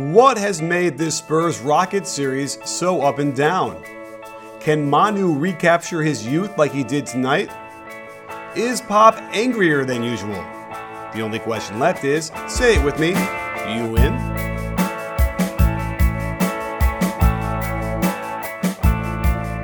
What has made this Spurs Rocket series so up and down? Can Manu recapture his youth like he did tonight? Is Pop angrier than usual? The only question left is say it with me, you win.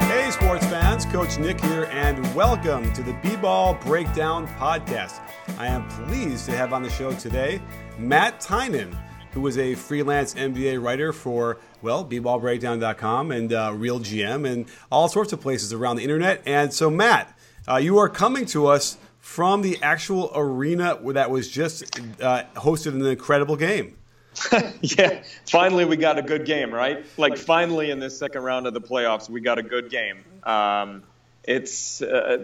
Hey, sports fans, Coach Nick here, and welcome to the B Ball Breakdown Podcast. I am pleased to have on the show today Matt Tynan who was a freelance NBA writer for, well, bballbreakdown.com and uh, Real GM and all sorts of places around the internet. And so, Matt, uh, you are coming to us from the actual arena that was just uh, hosted an incredible game. yeah, finally we got a good game, right? Like finally in this second round of the playoffs, we got a good game. Um, it's uh,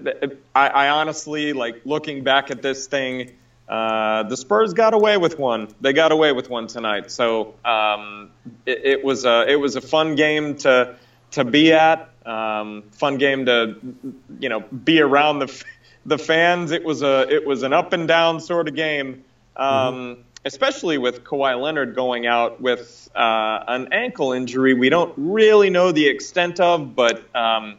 I, I honestly like looking back at this thing. Uh, the Spurs got away with one. They got away with one tonight. So um, it, it, was a it was a fun game to to be at. Um, fun game to you know be around the the fans. It was a it was an up and down sort of game. Um, mm-hmm. Especially with Kawhi Leonard going out with uh, an ankle injury, we don't really know the extent of, but um,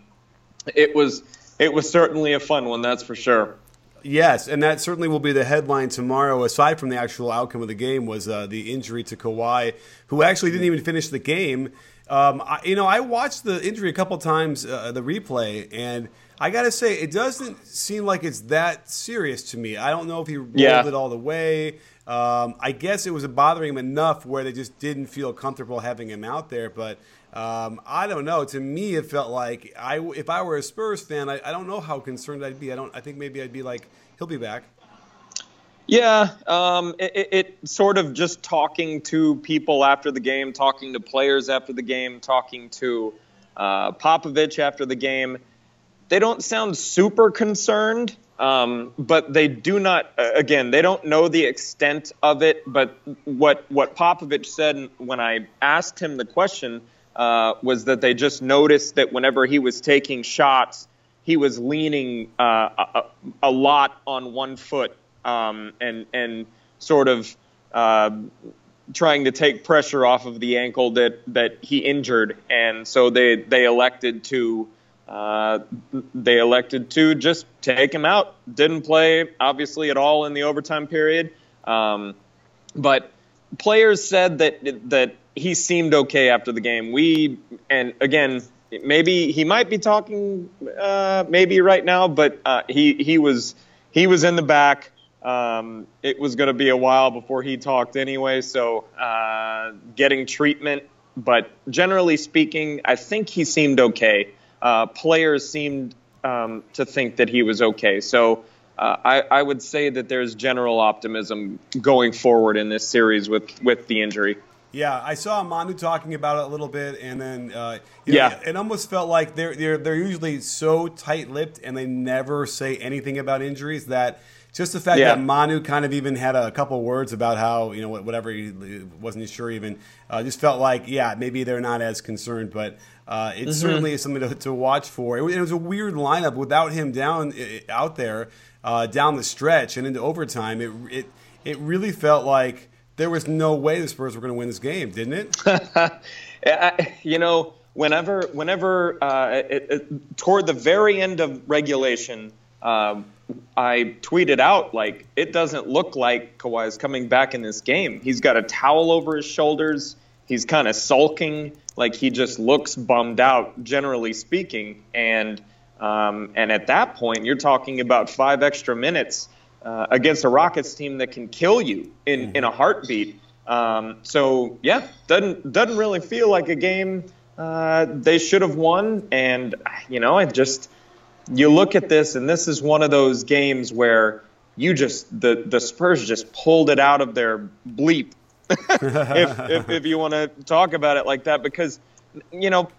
it was it was certainly a fun one, that's for sure. Yes, and that certainly will be the headline tomorrow. Aside from the actual outcome of the game, was uh, the injury to Kawhi, who actually didn't even finish the game. Um, I, you know, I watched the injury a couple times, uh, the replay, and I got to say, it doesn't seem like it's that serious to me. I don't know if he rolled yeah. it all the way. Um, I guess it was bothering him enough where they just didn't feel comfortable having him out there, but. Um, I don't know. To me, it felt like I, if I were a Spurs fan, I, I don't know how concerned I'd be. I don't. I think maybe I'd be like, he'll be back. Yeah, um, it, it, sort of just talking to people after the game, talking to players after the game, talking to uh, Popovich after the game. They don't sound super concerned, um, but they do not. Again, they don't know the extent of it. But what what Popovich said when I asked him the question uh, was that they just noticed that whenever he was taking shots, he was leaning uh, a, a, lot on one foot um, and and sort of uh, trying to take pressure off of the ankle that that he injured, and so they they elected to. Uh, they elected to just take him out. Didn't play, obviously, at all in the overtime period. Um, but players said that that he seemed okay after the game. We and again, maybe he might be talking, uh, maybe right now, but uh, he he was he was in the back. Um, it was going to be a while before he talked anyway, so uh, getting treatment. But generally speaking, I think he seemed okay. Uh, players seemed um, to think that he was okay. So uh, I, I would say that there's general optimism going forward in this series with, with the injury. Yeah, I saw Manu talking about it a little bit, and then uh, yeah, know, it almost felt like they're they're they're usually so tight-lipped and they never say anything about injuries that just the fact yeah. that Manu kind of even had a couple words about how you know whatever he wasn't sure even uh, just felt like yeah maybe they're not as concerned, but uh, it mm-hmm. certainly is something to, to watch for. It was, it was, a weird lineup without him down out there uh, down the stretch and into overtime. It it it really felt like there was no way the Spurs were going to win this game, didn't it? you know, whenever, whenever uh, it, it, toward the very end of regulation, um, I tweeted out like it doesn't look like Kawhi is coming back in this game. He's got a towel over his shoulders. He's kind of sulking, like he just looks bummed out, generally speaking. And um, and at that point, you're talking about five extra minutes uh, against a Rockets team that can kill you in, mm-hmm. in a heartbeat. Um, so yeah, doesn't doesn't really feel like a game uh, they should have won. And you know, I just you look at this, and this is one of those games where you just the the Spurs just pulled it out of their bleep, if, if if you want to talk about it like that, because you know,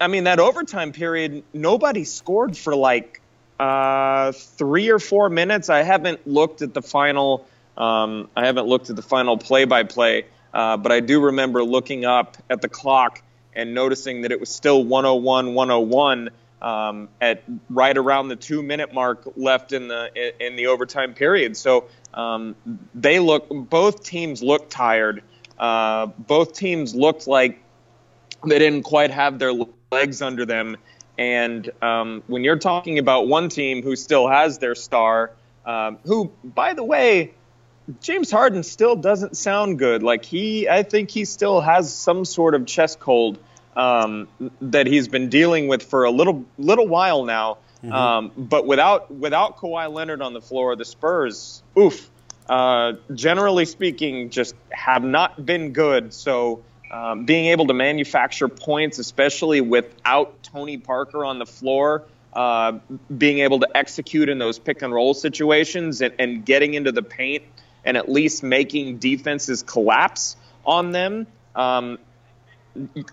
I mean that overtime period, nobody scored for like uh, three or four minutes. I haven't looked at the final. Um, I haven't looked at the final play-by-play, uh, but I do remember looking up at the clock and noticing that it was still 101, 101 um, at right around the two-minute mark left in the in the overtime period. So um, they look. Both teams look tired. Uh, both teams looked like they didn't quite have their legs under them. And um, when you're talking about one team who still has their star, um, who, by the way, James Harden still doesn't sound good. Like he, I think he still has some sort of chest cold um, that he's been dealing with for a little little while now. Mm-hmm. Um, but without without Kawhi Leonard on the floor, the Spurs, oof, uh, generally speaking, just have not been good. So um, being able to manufacture points, especially without Tony Parker on the floor, uh, being able to execute in those pick and roll situations and, and getting into the paint and at least making defenses collapse on them. Um,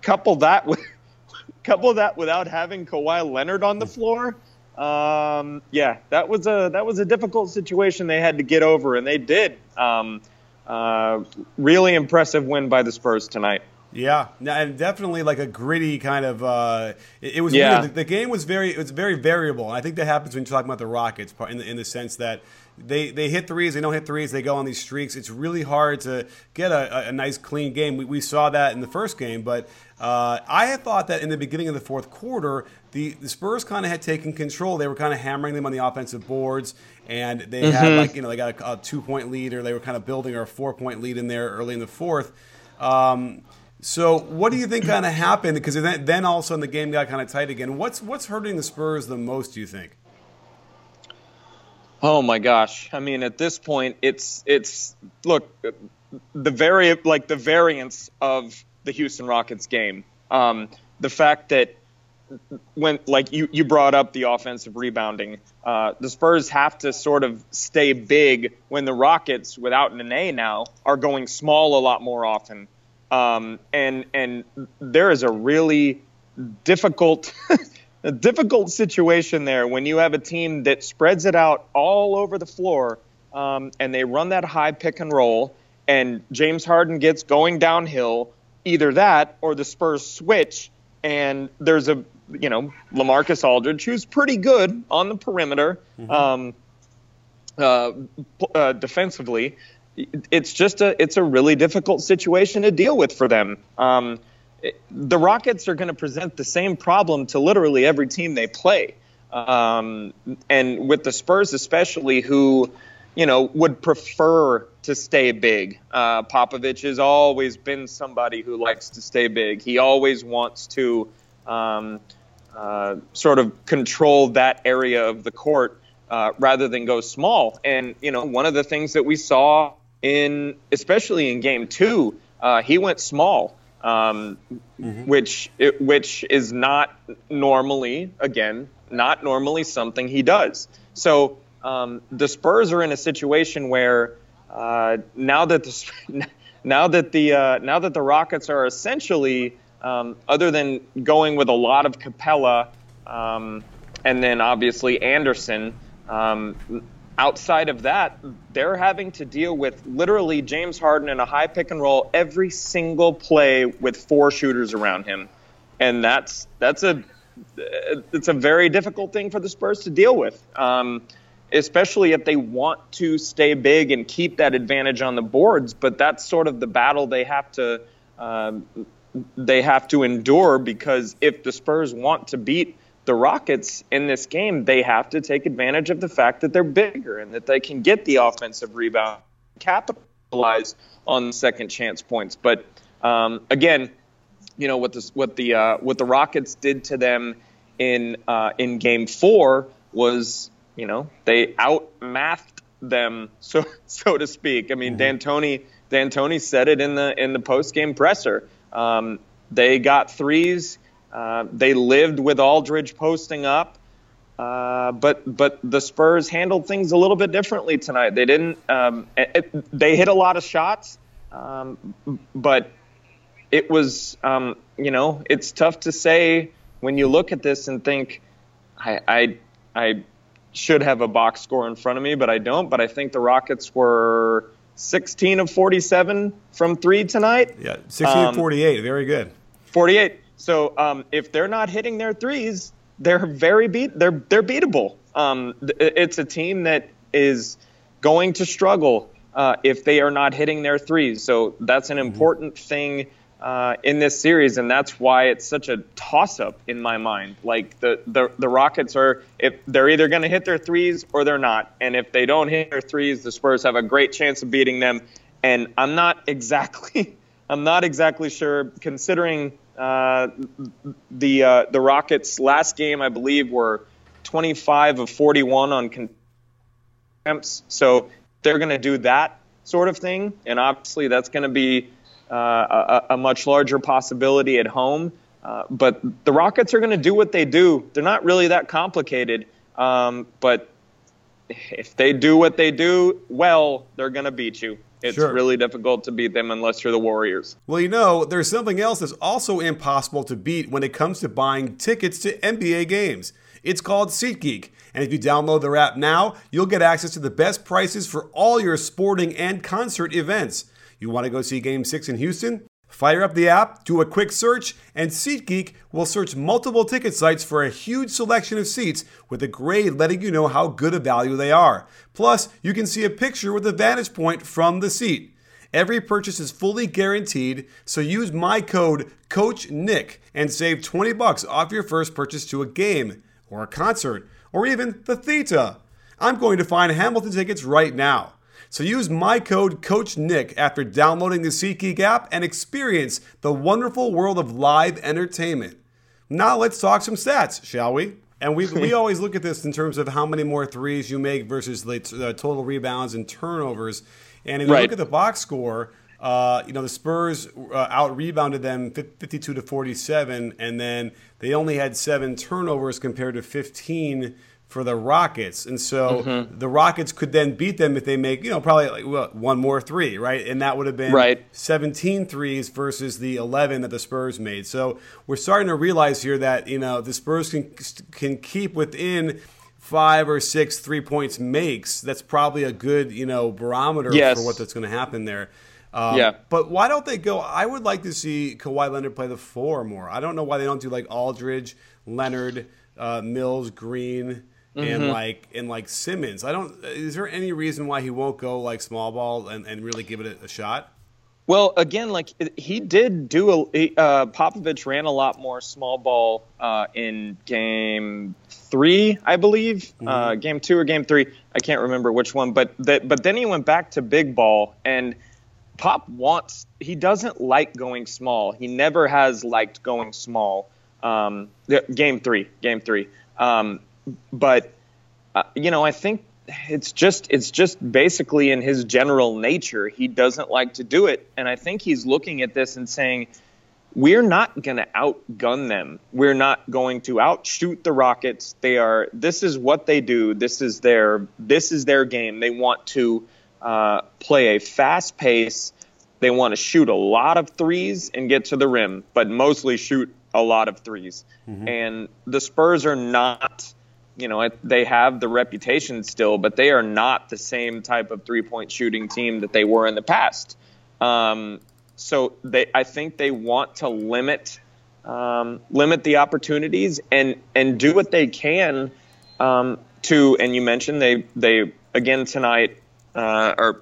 couple that with couple that without having Kawhi Leonard on the floor. Um, yeah, that was a that was a difficult situation they had to get over, and they did. Um, uh, really impressive win by the Spurs tonight. Yeah, and definitely like a gritty kind of. Uh, it, it was yeah. The, the, game was very it was very variable. I think that happens when you're talking about the Rockets, in the, in the sense that they they hit threes, they don't hit threes, they go on these streaks. It's really hard to get a, a nice clean game. We, we saw that in the first game, but uh, I had thought that in the beginning of the fourth quarter, the, the Spurs kind of had taken control. They were kind of hammering them on the offensive boards, and they mm-hmm. had like you know they got a, a two point lead, or they were kind of building a four point lead in there early in the fourth. Um, so, what do you think kind of happened? Because then, then all of a sudden the game got kind of tight again. What's what's hurting the Spurs the most? Do you think? Oh my gosh! I mean, at this point, it's it's look the very like the variance of the Houston Rockets game. Um, the fact that when like you you brought up the offensive rebounding, uh, the Spurs have to sort of stay big when the Rockets, without Nene now, are going small a lot more often. Um, and and there is a really difficult a difficult situation there when you have a team that spreads it out all over the floor um, and they run that high pick and roll and James Harden gets going downhill either that or the Spurs switch and there's a you know LaMarcus Aldridge who's pretty good on the perimeter mm-hmm. um, uh, uh, defensively it's just a it's a really difficult situation to deal with for them. Um, it, the Rockets are going to present the same problem to literally every team they play, um, and with the Spurs especially, who you know would prefer to stay big. Uh, Popovich has always been somebody who likes to stay big. He always wants to um, uh, sort of control that area of the court. Uh, rather than go small. And you know, one of the things that we saw in especially in game two, uh, he went small, um, mm-hmm. which it, which is not normally again not normally something he does. So um, the Spurs are in a situation where uh, now that the now that the uh, now that the Rockets are essentially um, other than going with a lot of Capela um, and then obviously Anderson. Um, outside of that, they're having to deal with literally James Harden in a high pick and roll every single play with four shooters around him, and that's that's a it's a very difficult thing for the Spurs to deal with, um, especially if they want to stay big and keep that advantage on the boards. But that's sort of the battle they have to. Um, they have to endure because if the Spurs want to beat the Rockets in this game, they have to take advantage of the fact that they're bigger and that they can get the offensive rebound, capitalize on second chance points. But um, again, you know what the what the uh, what the Rockets did to them in uh, in Game Four was, you know, they outmathed them, so so to speak. I mean, mm-hmm. D'Antoni D'Antoni said it in the in the post game presser. Um, they got threes uh, they lived with Aldridge posting up, uh, but but the Spurs handled things a little bit differently tonight. They didn't. Um, it, they hit a lot of shots, um, but it was um, you know it's tough to say when you look at this and think I, I I should have a box score in front of me, but I don't. But I think the Rockets were 16 of 47 from three tonight. Yeah, 16 of um, 48. Very good. 48. So um, if they're not hitting their threes, they're very beat. They're they're beatable. Um, it's a team that is going to struggle uh, if they are not hitting their threes. So that's an mm-hmm. important thing uh, in this series, and that's why it's such a toss-up in my mind. Like the the, the Rockets are, if they're either going to hit their threes or they're not, and if they don't hit their threes, the Spurs have a great chance of beating them. And I'm not exactly, I'm not exactly sure, considering uh, the uh, the Rockets' last game, I believe, were 25 of 41 on attempts. So they're going to do that sort of thing, and obviously that's going to be uh, a, a, much larger possibility at home. Uh, but the Rockets are going to do what they do. They're not really that complicated. Um, but if they do what they do well, they're going to beat you. It's sure. really difficult to beat them unless you're the Warriors. Well, you know, there's something else that's also impossible to beat when it comes to buying tickets to NBA games. It's called SeatGeek. And if you download their app now, you'll get access to the best prices for all your sporting and concert events. You want to go see Game 6 in Houston? Fire up the app, do a quick search, and SeatGeek will search multiple ticket sites for a huge selection of seats with a grade letting you know how good a value they are. Plus, you can see a picture with a vantage point from the seat. Every purchase is fully guaranteed, so use my code CoachNick and save 20 bucks off your first purchase to a game or a concert or even the theater. I'm going to find Hamilton tickets right now. So use my code CoachNick after downloading the SeatGeek app and experience the wonderful world of live entertainment. Now let's talk some stats, shall we? And we, we always look at this in terms of how many more threes you make versus the uh, total rebounds and turnovers. And if you right. look at the box score, uh, you know the Spurs uh, out rebounded them 52 to 47, and then they only had seven turnovers compared to 15 for the Rockets. And so mm-hmm. the Rockets could then beat them if they make, you know, probably like well, one more three, right? And that would have been right. 17 threes versus the 11 that the Spurs made. So we're starting to realize here that, you know, the Spurs can can keep within five or six three points makes. That's probably a good, you know, barometer yes. for what that's going to happen there. Um, yeah. But why don't they go? I would like to see Kawhi Leonard play the four more. I don't know why they don't do like Aldridge, Leonard, uh, Mills, Green mm-hmm. and like and like Simmons. I don't. Is there any reason why he won't go like small ball and, and really give it a, a shot? Well, again, like he did do a uh, Popovich ran a lot more small ball uh, in game three, I believe, mm-hmm. uh, game two or game three. I can't remember which one, but that but then he went back to big ball and. Pop wants he doesn't like going small. He never has liked going small. Um, game three, game three. Um, but uh, you know, I think it's just it's just basically in his general nature. He doesn't like to do it, and I think he's looking at this and saying, "We're not going to outgun them. We're not going to outshoot the Rockets. They are. This is what they do. This is their this is their game. They want to uh, play a fast pace." They want to shoot a lot of threes and get to the rim, but mostly shoot a lot of 3s mm-hmm. And the Spurs are not you know, they have the reputation still, but they are not the same type of three point shooting team that they were in the past. Um, so they, I think they want to limit um, limit the opportunities and and do what they can um, to. And you mentioned they they again tonight uh, or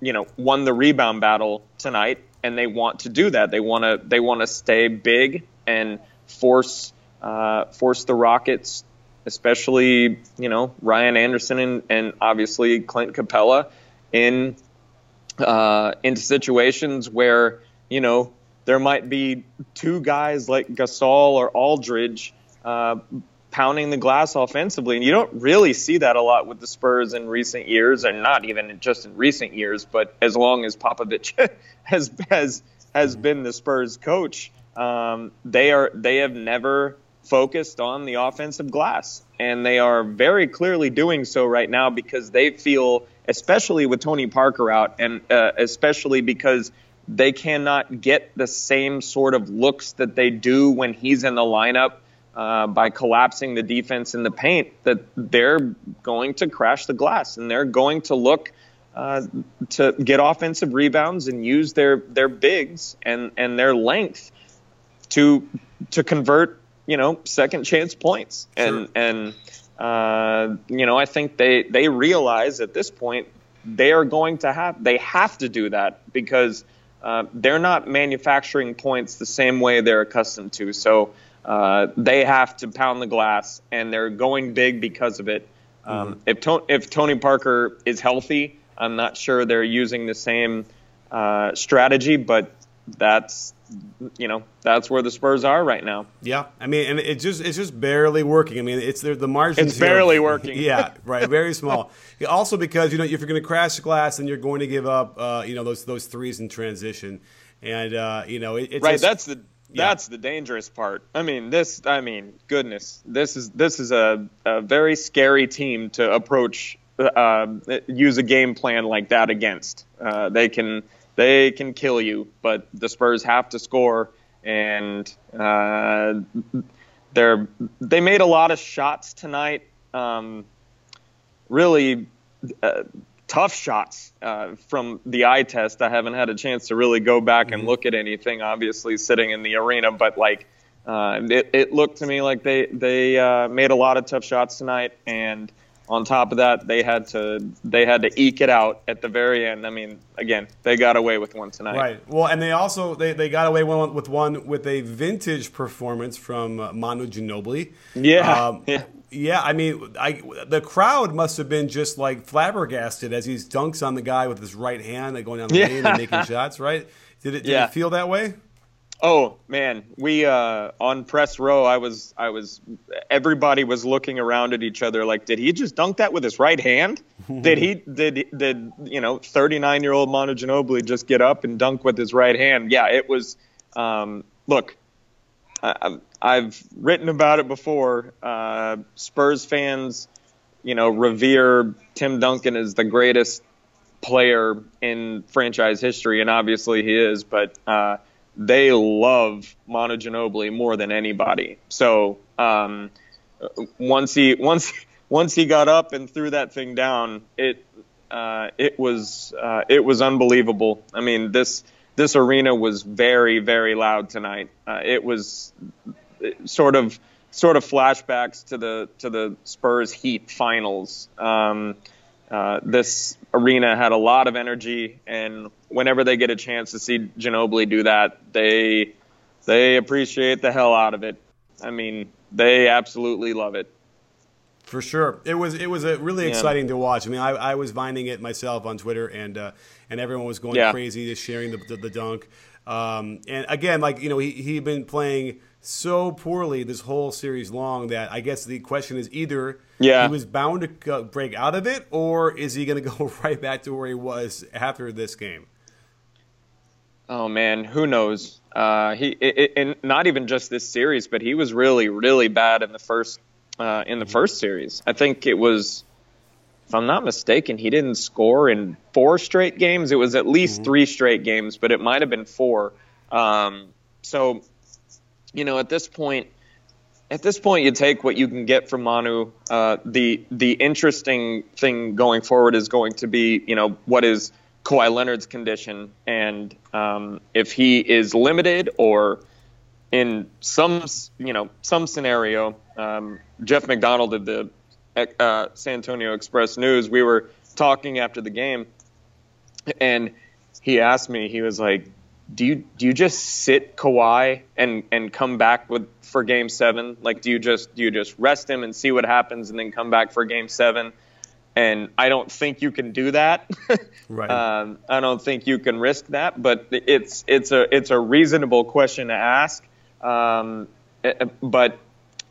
you know won the rebound battle tonight, and they want to do that. They want to they want to stay big and force uh, force the Rockets especially you know Ryan Anderson and, and obviously Clint Capela in uh, into situations where you know there might be two guys like Gasol or Aldridge uh, pounding the glass offensively, and you don't really see that a lot with the Spurs in recent years, and not even just in recent years, but as long as Popovich has has has been the Spurs coach, um, they are they have never focused on the offensive glass. And they are very clearly doing so right now because they feel, especially with Tony Parker out, and uh, especially because they cannot get the same sort of looks that they do when he's in the lineup uh, by collapsing the defense in the paint, that they're going to crash the glass and they're going to look. Uh, to get offensive rebounds and use their their bigs and and their length to to convert you know second chance points and sure. and uh, you know I think they they realize at this point they are going to have they have to do that because uh, they're not manufacturing points the same way they're accustomed to. So uh, they have to pound the glass, and they're going big because of it. Um, mm-hmm. if, to- if Tony Parker is healthy, I'm not sure they're using the same uh, strategy, but that's you know that's where the Spurs are right now. Yeah, I mean, and it's just it's just barely working. I mean, it's the, the margins. It's barely here, working. Yeah, right, very small. also because you know if you're going to crash the glass, then you're going to give up uh, you know those those threes in transition, and uh, you know it, it's right. Just, that's the that's the dangerous part. I mean, this. I mean, goodness, this is this is a, a very scary team to approach. Uh, use a game plan like that against. Uh, they can they can kill you, but the Spurs have to score, and uh, they're they made a lot of shots tonight. Um, really uh, tough shots uh, from the eye test. I haven't had a chance to really go back and mm-hmm. look at anything, obviously sitting in the arena, but like uh, it, it looked to me like they they uh, made a lot of tough shots tonight, and on top of that, they had to they had to eke it out at the very end. I mean, again, they got away with one tonight. Right. Well, and they also they, they got away with one with a vintage performance from uh, Manu Ginobili. Yeah. Um, yeah. Yeah, I mean, I, the crowd must have been just like flabbergasted as he dunks on the guy with his right hand, like going down the yeah. lane and making shots. Right? Did it? Did yeah. it feel that way? Oh man, we uh, on press row. I was, I was. Everybody was looking around at each other like, did he just dunk that with his right hand? did he? Did did you know, 39 year old Manu Ginobili just get up and dunk with his right hand? Yeah, it was. Um, look, I, I've written about it before. Uh, Spurs fans, you know, revere Tim Duncan as the greatest player in franchise history, and obviously he is. But uh, they love Manu Ginobili more than anybody. So um, once he once once he got up and threw that thing down, it uh, it was uh, it was unbelievable. I mean this this arena was very very loud tonight. Uh, it was sort of sort of flashbacks to the to the Spurs Heat finals. Um, uh, this arena had a lot of energy, and whenever they get a chance to see Ginobili do that, they they appreciate the hell out of it. I mean, they absolutely love it. For sure, it was it was a really yeah. exciting to watch. I mean, I, I was finding it myself on Twitter, and uh, and everyone was going yeah. crazy, just sharing the the, the dunk. Um, and again, like you know, he he'd been playing so poorly this whole series long that I guess the question is either yeah. he was bound to break out of it, or is he going to go right back to where he was after this game? Oh man, who knows? Uh, he it, it, not even just this series, but he was really really bad in the first uh, in the first series. I think it was, if I'm not mistaken, he didn't score in four straight games. It was at least mm-hmm. three straight games, but it might have been four. Um, so you know, at this point, at this point, you take what you can get from Manu. Uh, the the interesting thing going forward is going to be, you know, what is Kawhi Leonard's condition, and um, if he is limited or in some, you know, some scenario. Um, Jeff McDonald of the uh, San Antonio Express News, we were talking after the game, and he asked me, he was like, do you do you just sit Kawhi and and come back with for Game Seven? Like, do you just do you just rest him and see what happens, and then come back for Game Seven? And I don't think you can do that. right. Um, I don't think you can risk that, but it's it's a it's a reasonable question to ask. Um, eh, eh, but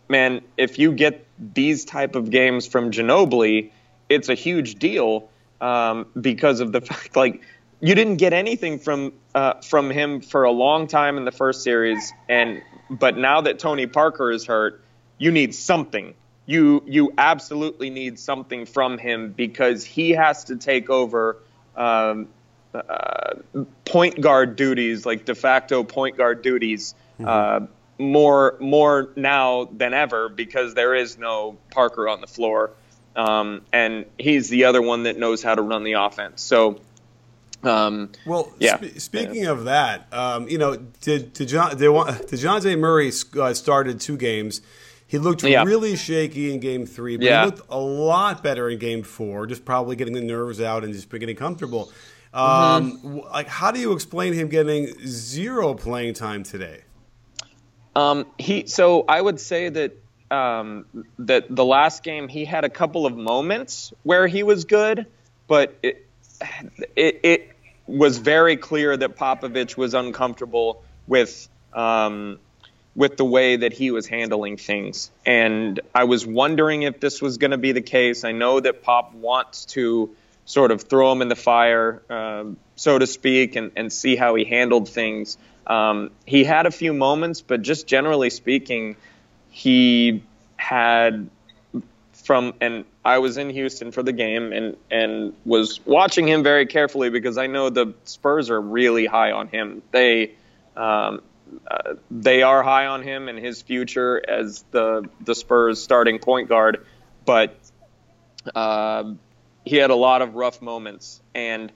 man, if you get these type of games from Ginobili, it's a huge deal um, because of the fact like you didn't get anything from uh, from him for a long time in the first series, and but now that Tony Parker is hurt, you need something. You you absolutely need something from him because he has to take over um, uh, point guard duties, like de facto point guard duties, mm-hmm. uh, more more now than ever because there is no Parker on the floor, um, and he's the other one that knows how to run the offense. So um, well, yeah. Sp- speaking yeah. of that, um, you know, did did John did, did Dejounte Murray uh, started two games? He looked Yeah. really shaky in game three, but Yeah. he looked a lot better in game four, just probably getting the nerves out and just getting comfortable. Um, w- Like, how do you explain him getting zero playing time today? Um, he so I would say that um, that the last game he had a couple of moments where he was good, but it it, it was very clear that Popovich was uncomfortable with um, with the way that he was handling things, and I was wondering if this was going to be the case. I know that Pop wants to sort of throw him in the fire, um, so to speak, and, and see how he handled things. Um, he had a few moments, but just generally speaking, he had from and I was in Houston for the game and and was watching him very carefully because I know the Spurs are really high on him. They um, uh, they are high on him and his future as the the Spurs starting point guard, but uh, he had a lot of rough moments and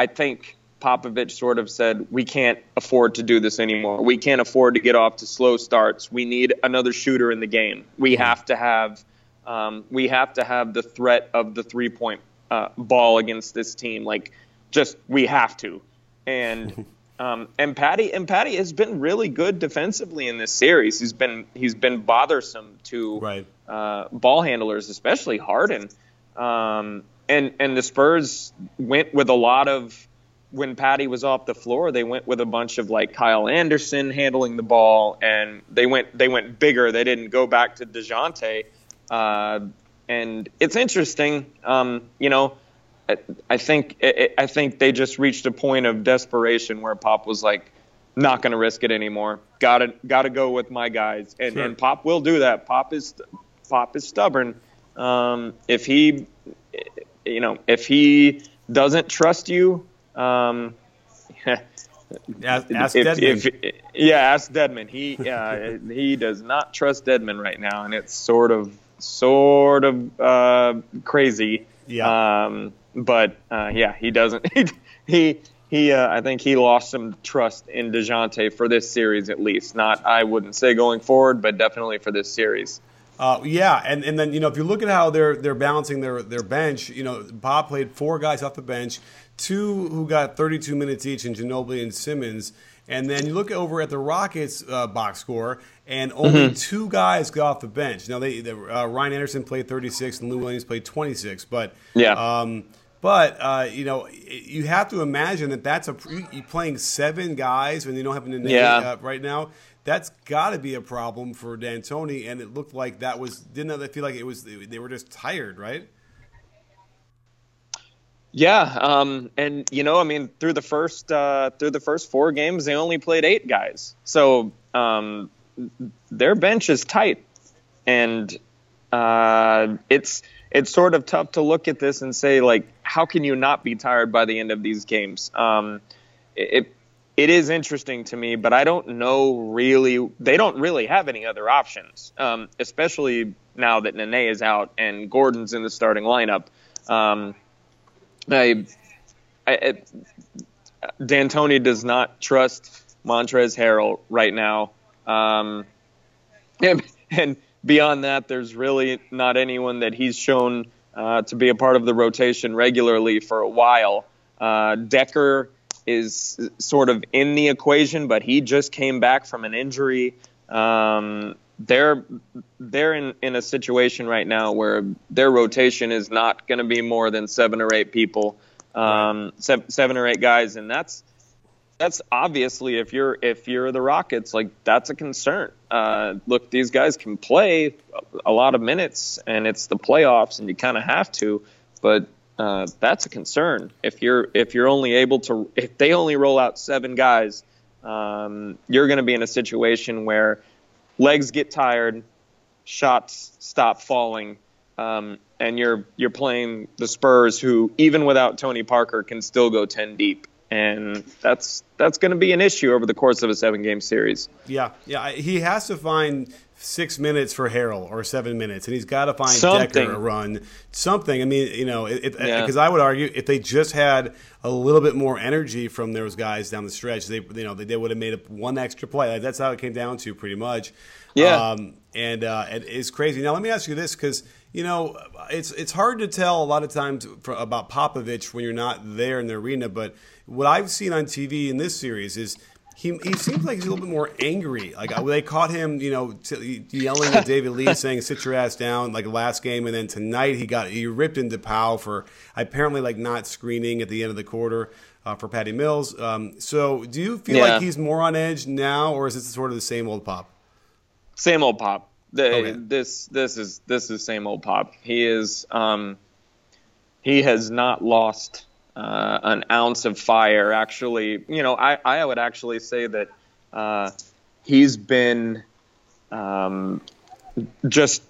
I think Popovich sort of said, we can't afford to do this anymore. We can't afford to get off to slow starts. We need another shooter in the game. We have to have, um, we have to have the threat of the three point uh, ball against this team. Like, just we have to. And um, and Patty and Patty has been really good defensively in this series. He's been he's been bothersome to Right. uh, ball handlers, especially Harden. Um, and and the Spurs went with a lot of when Patty was off the floor, they went with a bunch of like Kyle Anderson handling the ball, and they went they went bigger. They didn't go back to Dejounte. Uh, and it's interesting, um, you know. I- I think I I think they just reached a point of desperation where Pop was like, "Not going to risk it anymore. Got to got to go with my guys." And Sure. and Pop will do that. Pop is Pop is stubborn. Um, if he, you know, if he doesn't trust you, um, Ask, ask if, Dedmon. if- yeah, ask Dedmon. He uh, he does not trust Dedmon right now, and it's sort of sort of uh, crazy. Yeah. Um, but uh, yeah, he doesn't. He he, uh, I think he lost some trust in Dejounte for this series at least. Not I wouldn't say going forward, but definitely for this series. Uh, yeah, and, and then you know if you look at how they're they're balancing their their bench, you know Pop played four guys off the bench, two who got 32 minutes each in Ginobili and Simmons, and then you look over at the Rockets uh, box score, and only Mm-hmm. two guys got off the bench. Now they, they uh, Ryan Anderson played 36 and Lou Williams played 26, but Yeah. um, but uh, you know you have to imagine that that's a you playing seven guys when you don't have an Yeah. uh, right now. That's got to be a problem for D'Antoni, and it looked like that was didn't they feel like it was they were just tired, right? Yeah, um, and you know, I mean, through the first uh, through the first four games, they only played eight guys, so um, their bench is tight, and uh, it's it's sort of tough to look at this and say like, how can you not be tired by the end of these games? Um, it it is interesting to me, but I don't know really. They don't really have any other options, um, especially now that Nene is out and Gordon's in the starting lineup. Um, I, I, D'Antoni does not trust Montrezl Harrell right now. Um, and, and beyond that, there's really not anyone that he's shown uh, to be a part of the rotation regularly for a while. Uh, Dekker is sort of in the equation, but he just came back from an injury. Um, they're they're in, in a situation right now where their rotation is not going to be more than seven or eight people, um, seven, seven or eight guys, and that's that's obviously if you're if you're the Rockets, like that's a concern. Uh, look, these guys can play a lot of minutes, and it's the playoffs, and you kind of have to, but uh, that's a concern. If you're if you're only able to if they only roll out seven guys, um, you're going to be in a situation where legs get tired, shots stop falling, um, and you're you're playing the Spurs, who even without Tony Parker can still go ten deep. And that's that's going to be an issue over the course of a seven game series. Yeah, yeah, he has to find six minutes for Harrell or seven minutes, and he's got to find Something. Dekker a run, something. I mean, you know, because Yeah. I would argue if they just had a little bit more energy from those guys down the stretch, they you know they, they would have made one extra play. Like, that's how it came down to pretty much. Yeah. Um, and uh, it- it's crazy. Now let me ask you this because you know it's it's hard to tell a lot of times for, about Popovich when you're not there in the arena. But what I've seen on TV in this series is he, he seems like he's a little bit more angry. Like they caught him, you know, t- yelling at David Lee, saying "sit your ass down" like last game, and then tonight he got he ripped into Powell for apparently like not screening at the end of the quarter. Uh, for Patty Mills, um, so do you feel Yeah. like he's more on edge now, or is it sort of the same old pop? Same old pop. The, Okay. This this is this is same old pop. He is um, he has not lost uh, an ounce of fire. Actually, you know, I I would actually say that uh, he's been um, just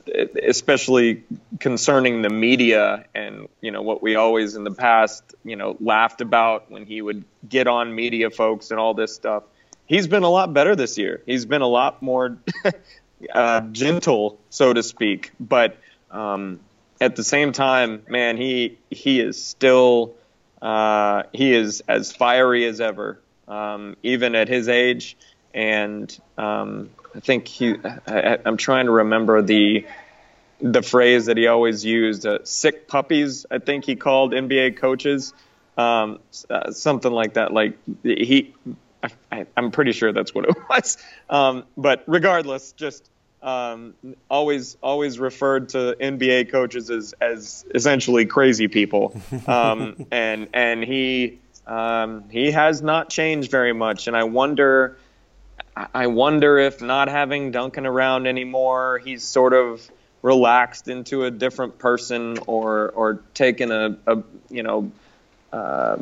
especially concerning the media and you know what we always in the past you know laughed about when he would get on media folks and all this stuff. He's been a lot better this year. He's been a lot more uh, gentle so to speak. But um, at the same time man he he is still uh, he is as fiery as ever um, even at his age and um, I think he. I, I'm trying to remember the the phrase that he always used. Uh, "Sick puppies," I think he called NBA coaches, um, uh, something like that. Like he, I, I'm pretty sure that's what it was. Um, but regardless, just um, always always referred to NBA coaches as as essentially crazy people, um, and and he um, he has not changed very much, and I wonder. I wonder if not having Duncan around anymore, he's sort of relaxed into a different person, or or taken a, a you know uh,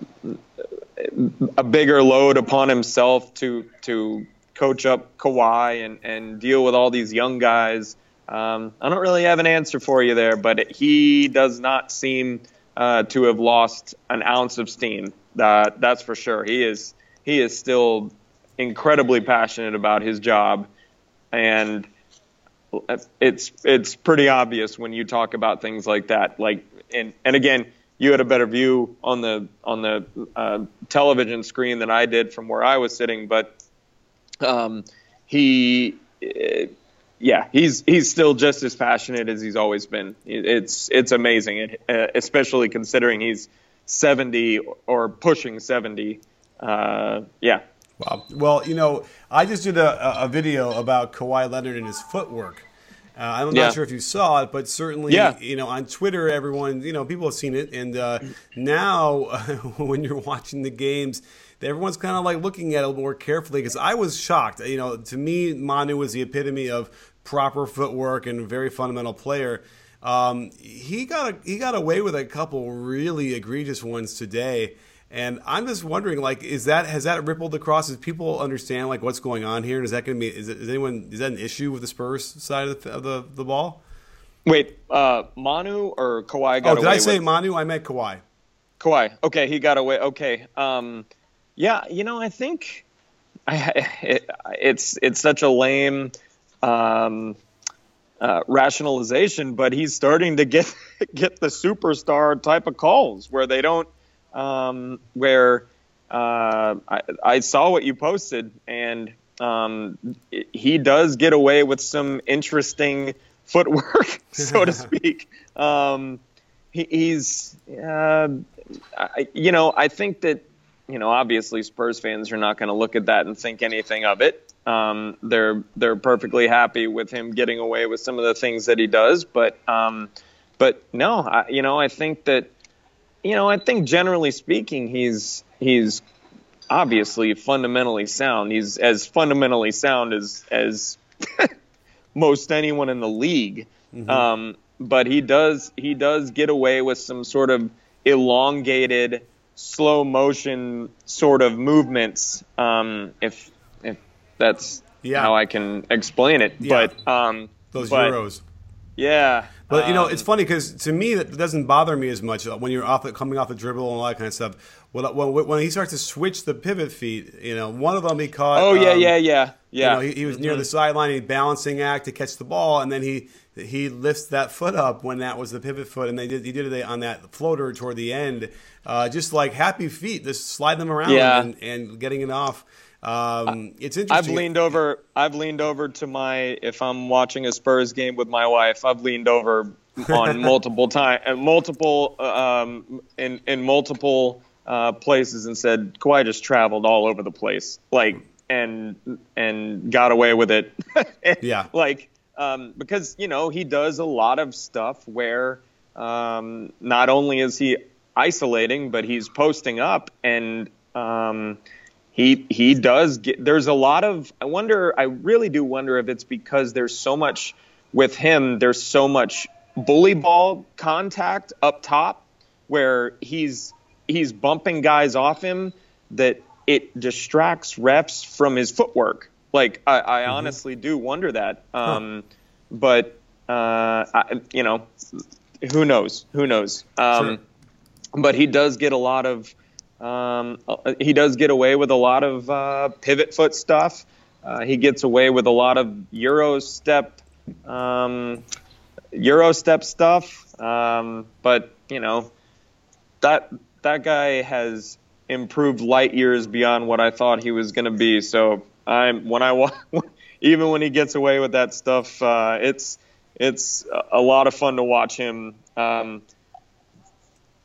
a bigger load upon himself to to coach up Kawhi and and deal with all these young guys. Um, I don't really have an answer for you there, but he does not seem uh, to have lost an ounce of steam. That's for sure. He is he is still incredibly passionate about his job, and it's it's pretty obvious when you talk about things like that. Like, and and again, you had a better view on the on the uh, television screen than I did from where I was sitting, but um, he. uh, yeah, he's he's still just as passionate as he's always been. It's it's amazing, it, uh, especially considering he's 70 or pushing 70. Uh, yeah, Wow. Well, you know, I just did a, a- a video about Kawhi Leonard and his footwork. Uh, I'm Yeah. not sure if you saw it, but certainly, Yeah. you know, on Twitter, everyone, you know, people have seen it. And uh, now, when you're watching the games, everyone's kind of like looking at it a little more carefully because I was shocked. You know, to me, Manu was the epitome of proper footwork and very fundamental player. Um, he got a, he got away with a couple really egregious ones today. And I'm just wondering, like, is that has that rippled across? Does people understand like what's going on here? And is that going to be is, it, is anyone is that an issue with the Spurs side of the of the, the ball? Wait, uh, Manu or Kawhi got away? Oh, did I say with Manu? I meant Kawhi. Kawhi? Okay, he got away. Okay, um, yeah, you know, I think I, it, it's it's such a lame um, uh, rationalization, but he's starting to get get the superstar type of calls where they don't um, where uh, I, I saw what you posted and um, he does get away with some interesting footwork, so to speak. Um, he, he's, uh, I, you know, I think that, you know, obviously Spurs fans are not going to look at that and think anything of it. Um, they're they're perfectly happy with him getting away with some of the things that he does, but um, but no, I, you know, I think that, you know, I think generally speaking, he's he's obviously fundamentally sound. He's as fundamentally sound as as most anyone in the league. Um, but he does he does get away with some sort of elongated, slow motion sort of movements. Um, if if that's Yeah. how I can explain it. Yeah. But um, Those but- euros. Yeah. But you know, um, it's funny because to me that doesn't bother me as much when you're off coming off the dribble and all that kind of stuff. When, when, when he starts to switch the pivot feet, you know, one of them he caught. Oh yeah, um, yeah, yeah, yeah. You know, he, he was mm-hmm. near the sideline, he balancing act to catch the ball, and then he he lifts that foot up when that was the pivot foot, and they did he did it on that floater toward the end, uh, just like happy feet, just slide them around yeah. and, and getting it off. Um, it's interesting. I've leaned over. I've leaned over to my. If I'm watching a Spurs game with my wife, I've leaned over on multiple time and uh, multiple um, in in multiple uh, places and said Kawhi just traveled all over the place, like and and got away with it. yeah, like um, because you know he does a lot of stuff where um, not only is he isolating, but he's posting up and. Um, he he does get there's a lot of I wonder I really do wonder if it's because there's so much with him there's so much bully ball contact up top where he's he's bumping guys off him that it distracts refs from his footwork like I, I mm-hmm. honestly do wonder that um, huh. but uh, I, you know who knows who knows um, sure. but he does get a lot of um, uh, he does get away with a lot of uh, pivot foot stuff. Uh, he gets away with a lot of Euro step, um, Euro step stuff. Um, but you know, that that guy has improved light years beyond what I thought he was going to be. So I'm when I even when he gets away with that stuff, uh, it's it's a lot of fun to watch him. Um,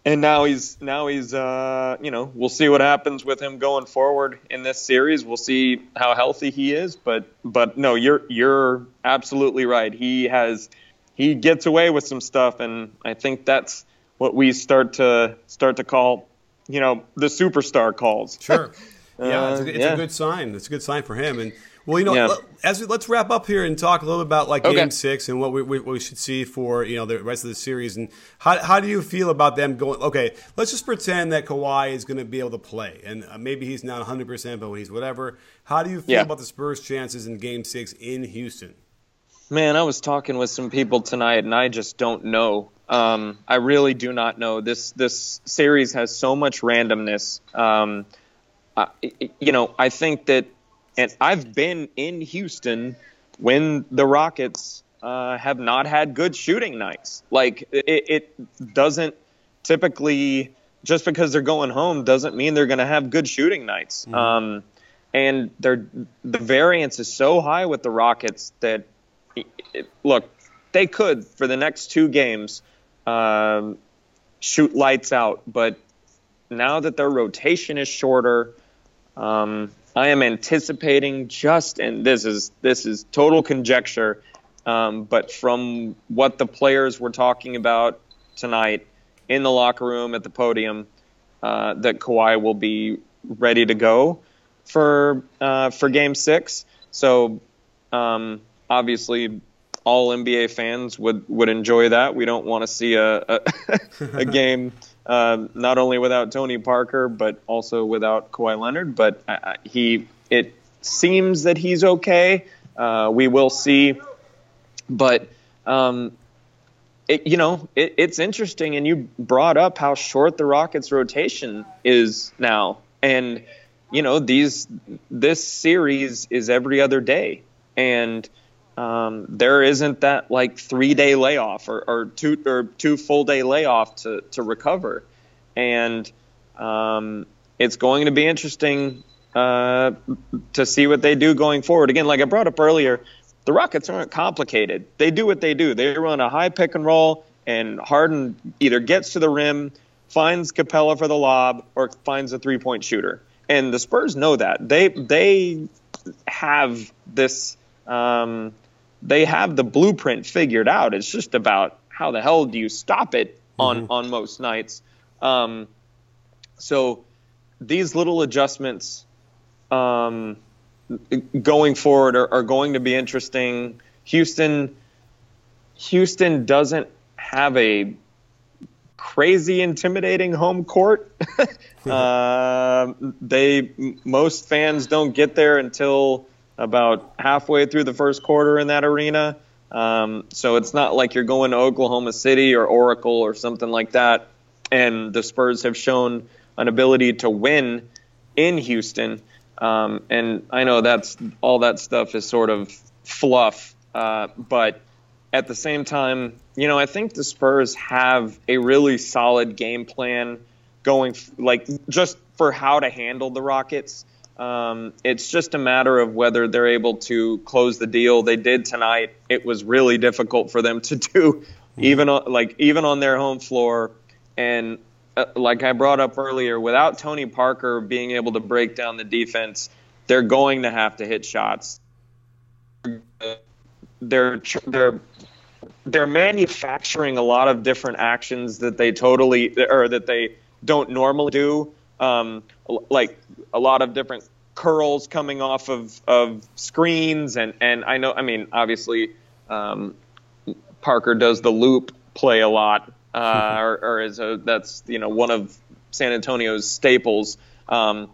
and now he's now he's uh, you know we'll see what happens with him going forward in this series. We'll see how healthy he is, but but no, you're you're absolutely right. He has he gets away with some stuff, and I think that's what we start to start to call you know the superstar calls. Sure. Yeah, it's, a, it's yeah. a good sign. It's a good sign for him, and well, you know, yeah. as we, let's wrap up here and talk a little bit about like okay. Game Six and what we, we, what we should see for you know the rest of the series and how, how do you feel about them going? Okay, let's just pretend that Kawhi is going to be able to play and uh, maybe he's not 100, percent but he's whatever. How do you feel yeah. about the Spurs' chances in Game Six in Houston? Man, I was talking with some people tonight, and I just don't know. Um, I really do not know. This this series has so much randomness. Um, I, you know, I think that and I've been in Houston when the Rockets uh, have not had good shooting nights. Like it, it doesn't typically just because they're going home doesn't mean they're going to have good shooting nights. Mm-hmm. Um, and they're, the variance is so high with the Rockets that it, it, look, they could for the next two games um, shoot lights out, but now that their rotation is shorter, um, I am anticipating just, and this is this is total conjecture, um, but from what the players were talking about tonight in the locker room at the podium, uh, that Kawhi will be ready to go for uh, for Game Six. So um, obviously, all NBA fans would would enjoy that. We don't want to see a a, a game um, not only without Tony Parker, but also without Kawhi Leonard. But uh, he, it seems that he's okay. Uh, we will see. But, um, it, you know, it, it's interesting. And you brought up how short the Rockets' rotation is now. And, you know, these this series is every other day. And um, there isn't that like three day layoff or, or two or two full day layoff to, to recover. And um, it's going to be interesting uh, to see what they do going forward. Again, like I brought up earlier, the Rockets aren't complicated. They do what they do. They run a high pick and roll, and Harden either gets to the rim, finds Capela for the lob, or finds a three point shooter. And the Spurs know that. They they have this um, they have the blueprint figured out. It's just about how the hell do you stop it on mm-hmm. on most nights. Um, so these little adjustments um, going forward are, are, going to be interesting. Houston Houston doesn't have a crazy intimidating home court. uh, they most fans don't get there until about halfway through the first quarter in that arena. Um, so it's not like you're going to Oklahoma City or Oracle or something like that. And the Spurs have shown an ability to win in Houston. Um, and I know that's all that stuff is sort of fluff, uh, but at the same time, you know, I think the Spurs have a really solid game plan going, like just for how to handle the Rockets. Um, it's just a matter of whether they're able to close the deal. They did tonight. It was really difficult for them to do, even on, like even on their home floor. And uh, like I brought up earlier, without Tony Parker being able to break down the defense, they're going to have to hit shots. They're they're they're manufacturing a lot of different actions that they totally or that they don't normally do. Um, like a lot of different curls coming off of, of screens. And, and I know I mean obviously um, Parker does the loop play a lot uh, or, or is a, that's you know one of San Antonio's staples. Um,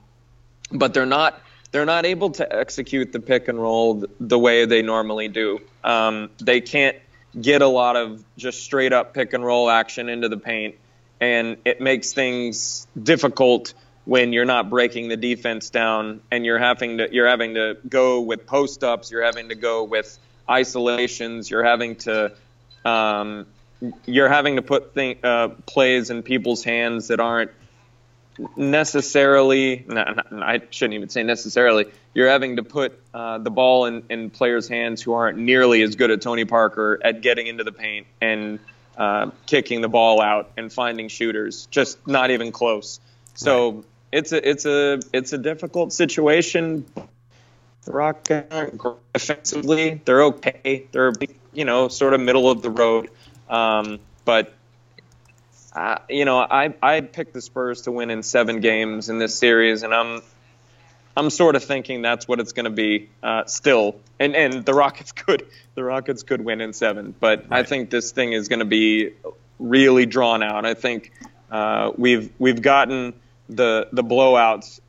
but they're not they're not able to execute the pick and roll the way they normally do. Um, they can't get a lot of just straight up pick and roll action into the paint and it makes things difficult when you're not breaking the defense down and you're having to you're having to go with post ups, you're having to go with isolations, you're having to um, you're having to put uh, plays in people's hands that aren't necessarily. I shouldn't even say necessarily. You're having to put uh, the ball in, in players' hands who aren't nearly as good at Tony Parker at getting into the paint and uh, kicking the ball out and finding shooters. Just not even close. So. Right it's a it's a it's a difficult situation. The Rock defensively, they're okay. They're you know sort of middle of the road, um, but uh, you know I I picked the Spurs to win in seven games in this series, and I'm I'm sort of thinking that's what it's going to be uh, still. And and the Rockets could the Rockets could win in seven, but right. I think this thing is going to be really drawn out. I think uh, we've we've gotten the the blowouts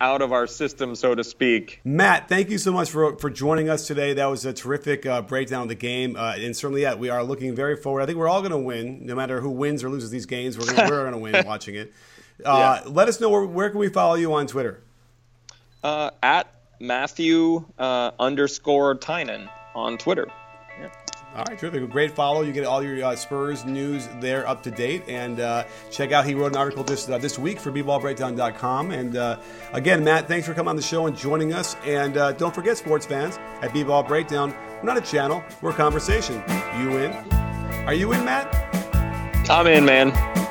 out of our system, so to speak. Matt, thank you so much for, for joining us today. That was a terrific uh, breakdown of the game. Uh, and certainly, yeah, we are looking very forward. I think we're all going to win, no matter who wins or loses these games. We're going to win watching it. Uh, yeah. Let us know where, where can we follow you on Twitter? Uh, at Matthew uh, underscore Tynan on Twitter. All right, terrific. Great follow. You get all your uh, Spurs news there up to date. And uh, check out, he wrote an article this, uh, this week for bballbreakdown.com. And uh, again, Matt, thanks for coming on the show and joining us. And uh, don't forget, sports fans, at B-Ball Breakdown, we're not a channel, we're a conversation. You in? Are you in, Matt? I'm in, man.